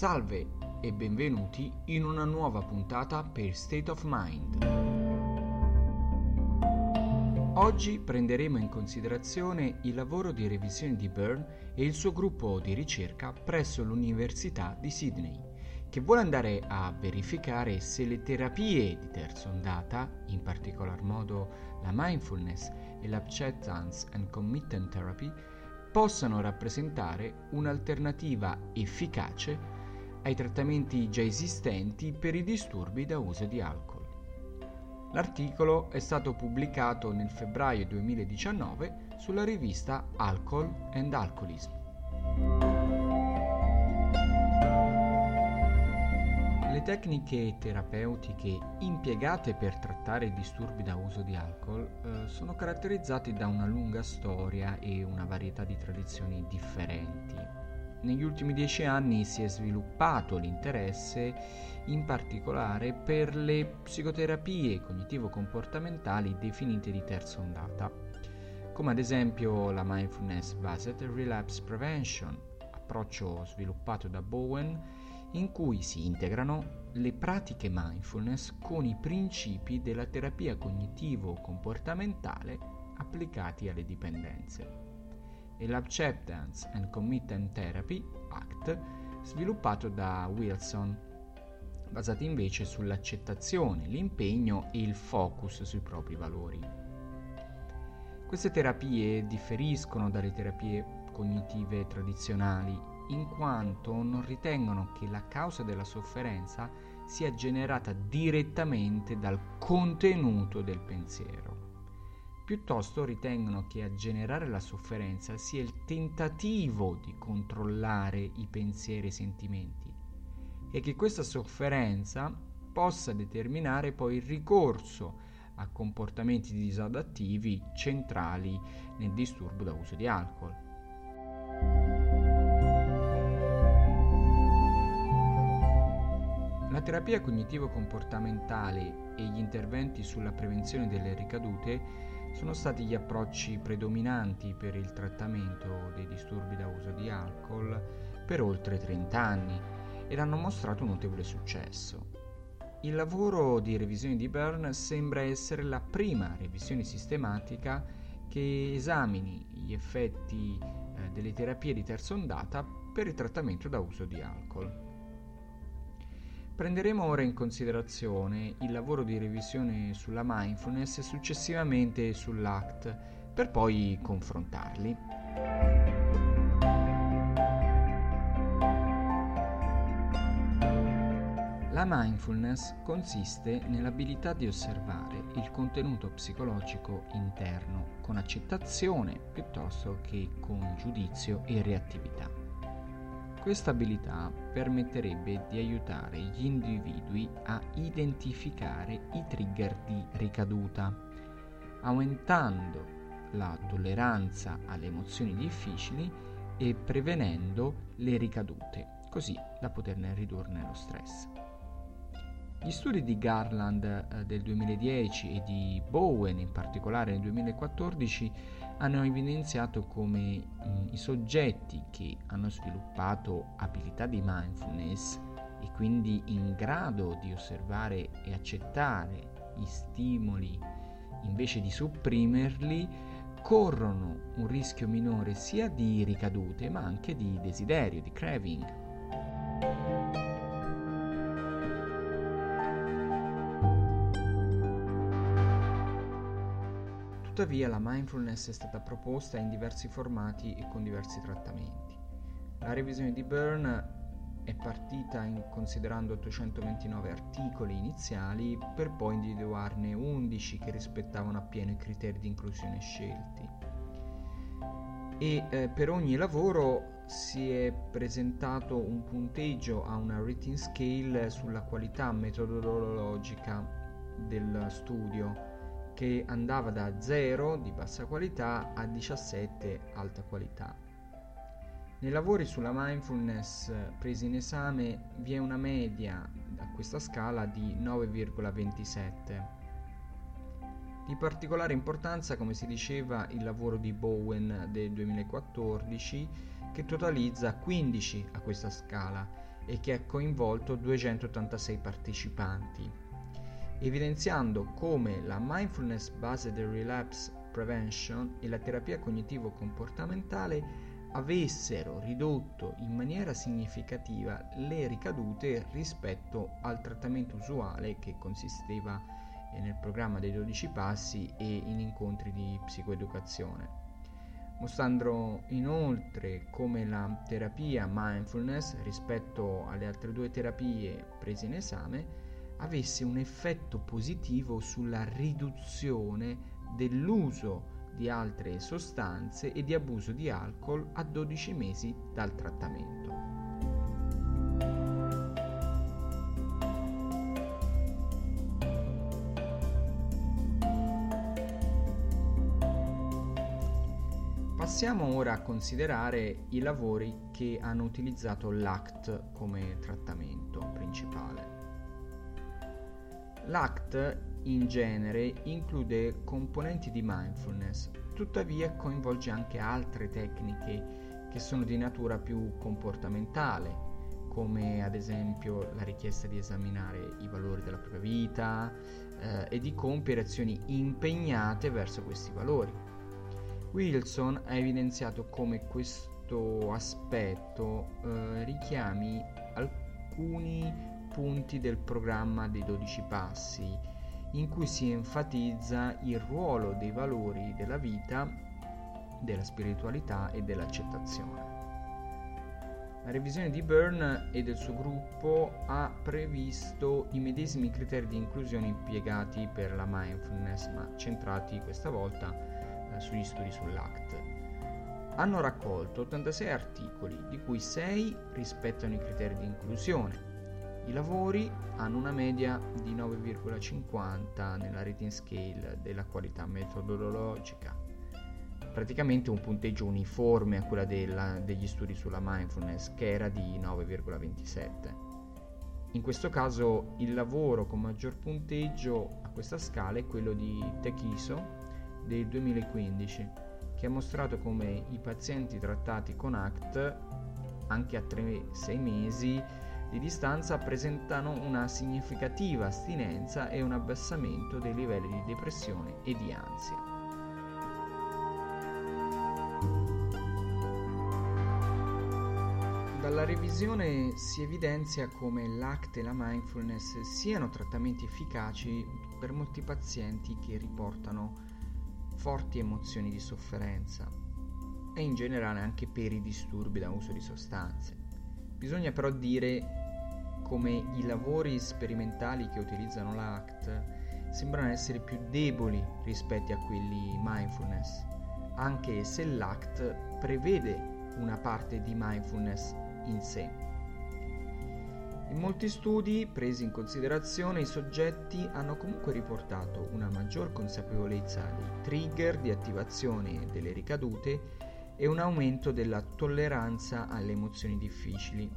Salve e benvenuti in una nuova puntata per State of Mind. Oggi prenderemo in considerazione il lavoro di revisione di Byrne e il suo gruppo di ricerca presso l'Università di Sydney, che vuole andare a verificare se le terapie di terza ondata, in particolar modo la mindfulness e l'acceptance and commitment therapy, possano rappresentare un'alternativa efficace ai trattamenti già esistenti per i disturbi da uso di alcol. L'articolo è stato pubblicato nel febbraio 2019 sulla rivista Alcohol and Alcoholism. Le tecniche terapeutiche impiegate per trattare i disturbi da uso di alcol eh, sono caratterizzate da una lunga storia e una varietà di tradizioni differenti negli ultimi dieci anni si è sviluppato l'interesse in particolare per le psicoterapie cognitivo-comportamentali definite di terza ondata, come ad esempio la Mindfulness Based Relapse Prevention, approccio sviluppato da Bowen in cui si integrano le pratiche mindfulness con i principi della terapia cognitivo-comportamentale applicati alle dipendenze e l'Acceptance and Commitment Therapy, ACT, sviluppato da Wilson, basati invece sull'accettazione, l'impegno e il focus sui propri valori. Queste terapie differiscono dalle terapie cognitive tradizionali in quanto non ritengono che la causa della sofferenza sia generata direttamente dal contenuto del pensiero piuttosto ritengono che a generare la sofferenza sia il tentativo di controllare i pensieri e i sentimenti e che questa sofferenza possa determinare poi il ricorso a comportamenti disadattivi centrali nel disturbo da uso di alcol. La terapia cognitivo-comportamentale e gli interventi sulla prevenzione delle ricadute sono stati gli approcci predominanti per il trattamento dei disturbi da uso di alcol per oltre 30 anni ed hanno mostrato un notevole successo. Il lavoro di revisione di Byrne sembra essere la prima revisione sistematica che esamini gli effetti eh, delle terapie di terza ondata per il trattamento da uso di alcol. Prenderemo ora in considerazione il lavoro di revisione sulla mindfulness e successivamente sull'ACT per poi confrontarli. La mindfulness consiste nell'abilità di osservare il contenuto psicologico interno con accettazione piuttosto che con giudizio e reattività. Questa abilità permetterebbe di aiutare gli individui a identificare i trigger di ricaduta, aumentando la tolleranza alle emozioni difficili e prevenendo le ricadute, così da poterne ridurne lo stress. Gli studi di Garland eh, del 2010 e di Bowen in particolare nel 2014 hanno evidenziato come mh, i soggetti che hanno sviluppato abilità di mindfulness e quindi in grado di osservare e accettare gli stimoli invece di sopprimerli corrono un rischio minore sia di ricadute ma anche di desiderio, di craving. Tuttavia la mindfulness è stata proposta in diversi formati e con diversi trattamenti. La revisione di Byrne è partita in, considerando 829 articoli iniziali per poi individuarne 11 che rispettavano appieno i criteri di inclusione scelti. E eh, per ogni lavoro si è presentato un punteggio a una rating scale sulla qualità metodologica del studio che andava da 0 di bassa qualità a 17 alta qualità. Nei lavori sulla mindfulness presi in esame vi è una media a questa scala di 9,27. Di particolare importanza, come si diceva, il lavoro di Bowen del 2014 che totalizza 15 a questa scala e che ha coinvolto 286 partecipanti, evidenziando come la mindfulness based relapse prevention e la terapia cognitivo-comportamentale avessero ridotto in maniera significativa le ricadute rispetto al trattamento usuale che consisteva eh, nel programma dei 12 passi e in incontri di psicoeducazione. Mostrando inoltre come la terapia mindfulness rispetto alle altre due terapie prese in esame avesse un effetto positivo sulla riduzione dell'uso di altre sostanze e di abuso di alcol a 12 mesi dal trattamento. Passiamo ora a considerare i lavori che hanno utilizzato l'ACT come trattamento principale. L'ACT in genere include componenti di mindfulness, tuttavia coinvolge anche altre tecniche che sono di natura più comportamentale, come ad esempio la richiesta di esaminare i valori della propria vita eh, e di compiere azioni impegnate verso questi valori. Wilson ha evidenziato come questo aspetto eh, richiami alcuni punti del programma dei 12 passi, in cui si enfatizza il ruolo dei valori della vita, della spiritualità e dell'accettazione. La revisione di Byrne e del suo gruppo ha previsto i medesimi criteri di inclusione impiegati per la mindfulness, ma centrati questa volta eh, sugli studi sull'ACT. Hanno raccolto 86 articoli, di cui 6 rispettano i criteri di inclusione, i lavori hanno una media di 9,50 nella rating scale della qualità metodologica, praticamente un punteggio uniforme a quella della, degli studi sulla mindfulness che era di 9,27. In questo caso il lavoro con maggior punteggio a questa scala è quello di Techiso del 2015, che ha mostrato come i pazienti trattati con ACT anche a 3-6 mesi di distanza presentano una significativa astinenza e un abbassamento dei livelli di depressione e di ansia. Dalla revisione si evidenzia come l'ACT e la mindfulness siano trattamenti efficaci per molti pazienti che riportano forti emozioni di sofferenza e in generale anche per i disturbi da uso di sostanze. Bisogna però dire come i lavori sperimentali che utilizzano l'ACT sembrano essere più deboli rispetto a quelli mindfulness, anche se l'ACT prevede una parte di mindfulness in sé. In molti studi presi in considerazione i soggetti hanno comunque riportato una maggior consapevolezza dei trigger di attivazione delle ricadute e un aumento della tolleranza alle emozioni difficili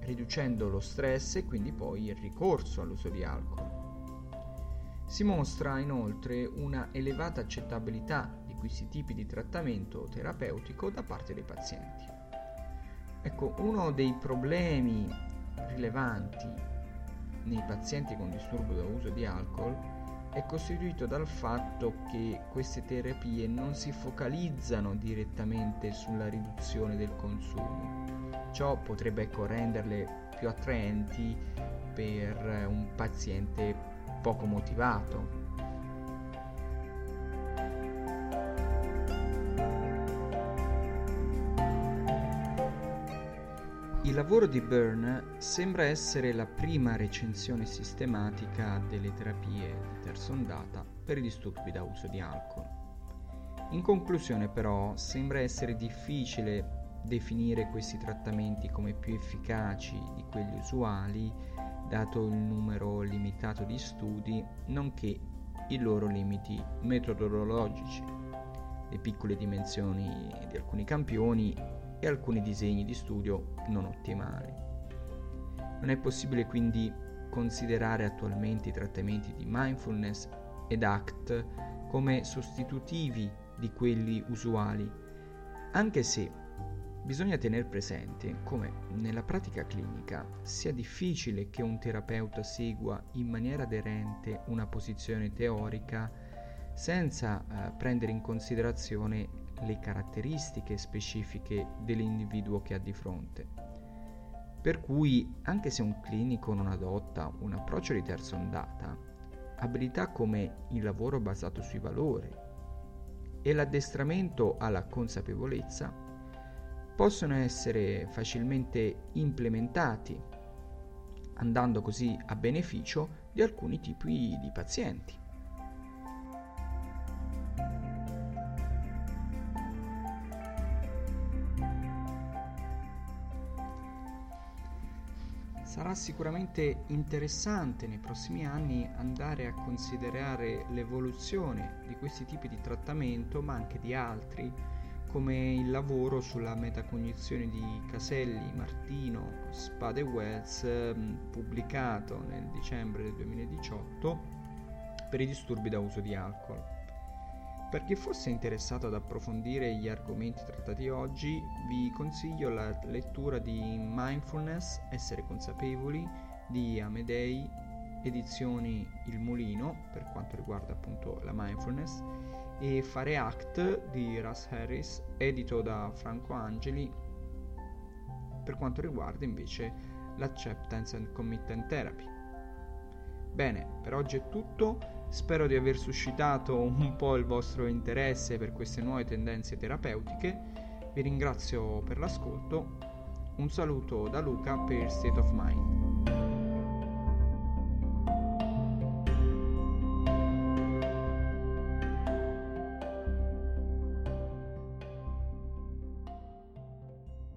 riducendo lo stress e quindi poi il ricorso all'uso di alcol. Si mostra inoltre una elevata accettabilità di questi tipi di trattamento terapeutico da parte dei pazienti. Ecco, uno dei problemi rilevanti nei pazienti con disturbo da uso di alcol è costituito dal fatto che queste terapie non si focalizzano direttamente sulla riduzione del consumo, Ciò potrebbe ecco, renderle più attraenti per un paziente poco motivato. Lavoro di Byrne sembra essere la prima recensione sistematica delle terapie di terza ondata per i disturbi da uso di alcol. In conclusione però sembra essere difficile definire questi trattamenti come più efficaci di quelli usuali, dato il numero limitato di studi, nonché i loro limiti metodologici, le piccole dimensioni di alcuni campioni e alcuni disegni di studio non ottimali. Non è possibile quindi considerare attualmente i trattamenti di mindfulness ed ACT come sostitutivi di quelli usuali, anche se Bisogna tenere presente come nella pratica clinica sia difficile che un terapeuta segua in maniera aderente una posizione teorica senza eh, prendere in considerazione le caratteristiche specifiche dell'individuo che ha di fronte. Per cui, anche se un clinico non adotta un approccio di terza ondata, abilità come il lavoro basato sui valori e l'addestramento alla consapevolezza possono essere facilmente implementati, andando così a beneficio di alcuni tipi di pazienti. Sicuramente interessante nei prossimi anni andare a considerare l'evoluzione di questi tipi di trattamento, ma anche di altri, come il lavoro sulla metacognizione di Caselli, Martino, Spade e Wells ehm, pubblicato nel dicembre del 2018 per i disturbi da uso di alcol. Per chi fosse interessato ad approfondire gli argomenti trattati oggi, vi consiglio la lettura di Mindfulness, Essere consapevoli di Amedei, edizioni Il Mulino, per quanto riguarda appunto la mindfulness, e Fare Act di Russ Harris, edito da Franco Angeli, per quanto riguarda invece l'acceptance and commitment therapy. Bene, per oggi è tutto, spero di aver suscitato un po' il vostro interesse per queste nuove tendenze terapeutiche, vi ringrazio per l'ascolto, un saluto da Luca per State of Mind.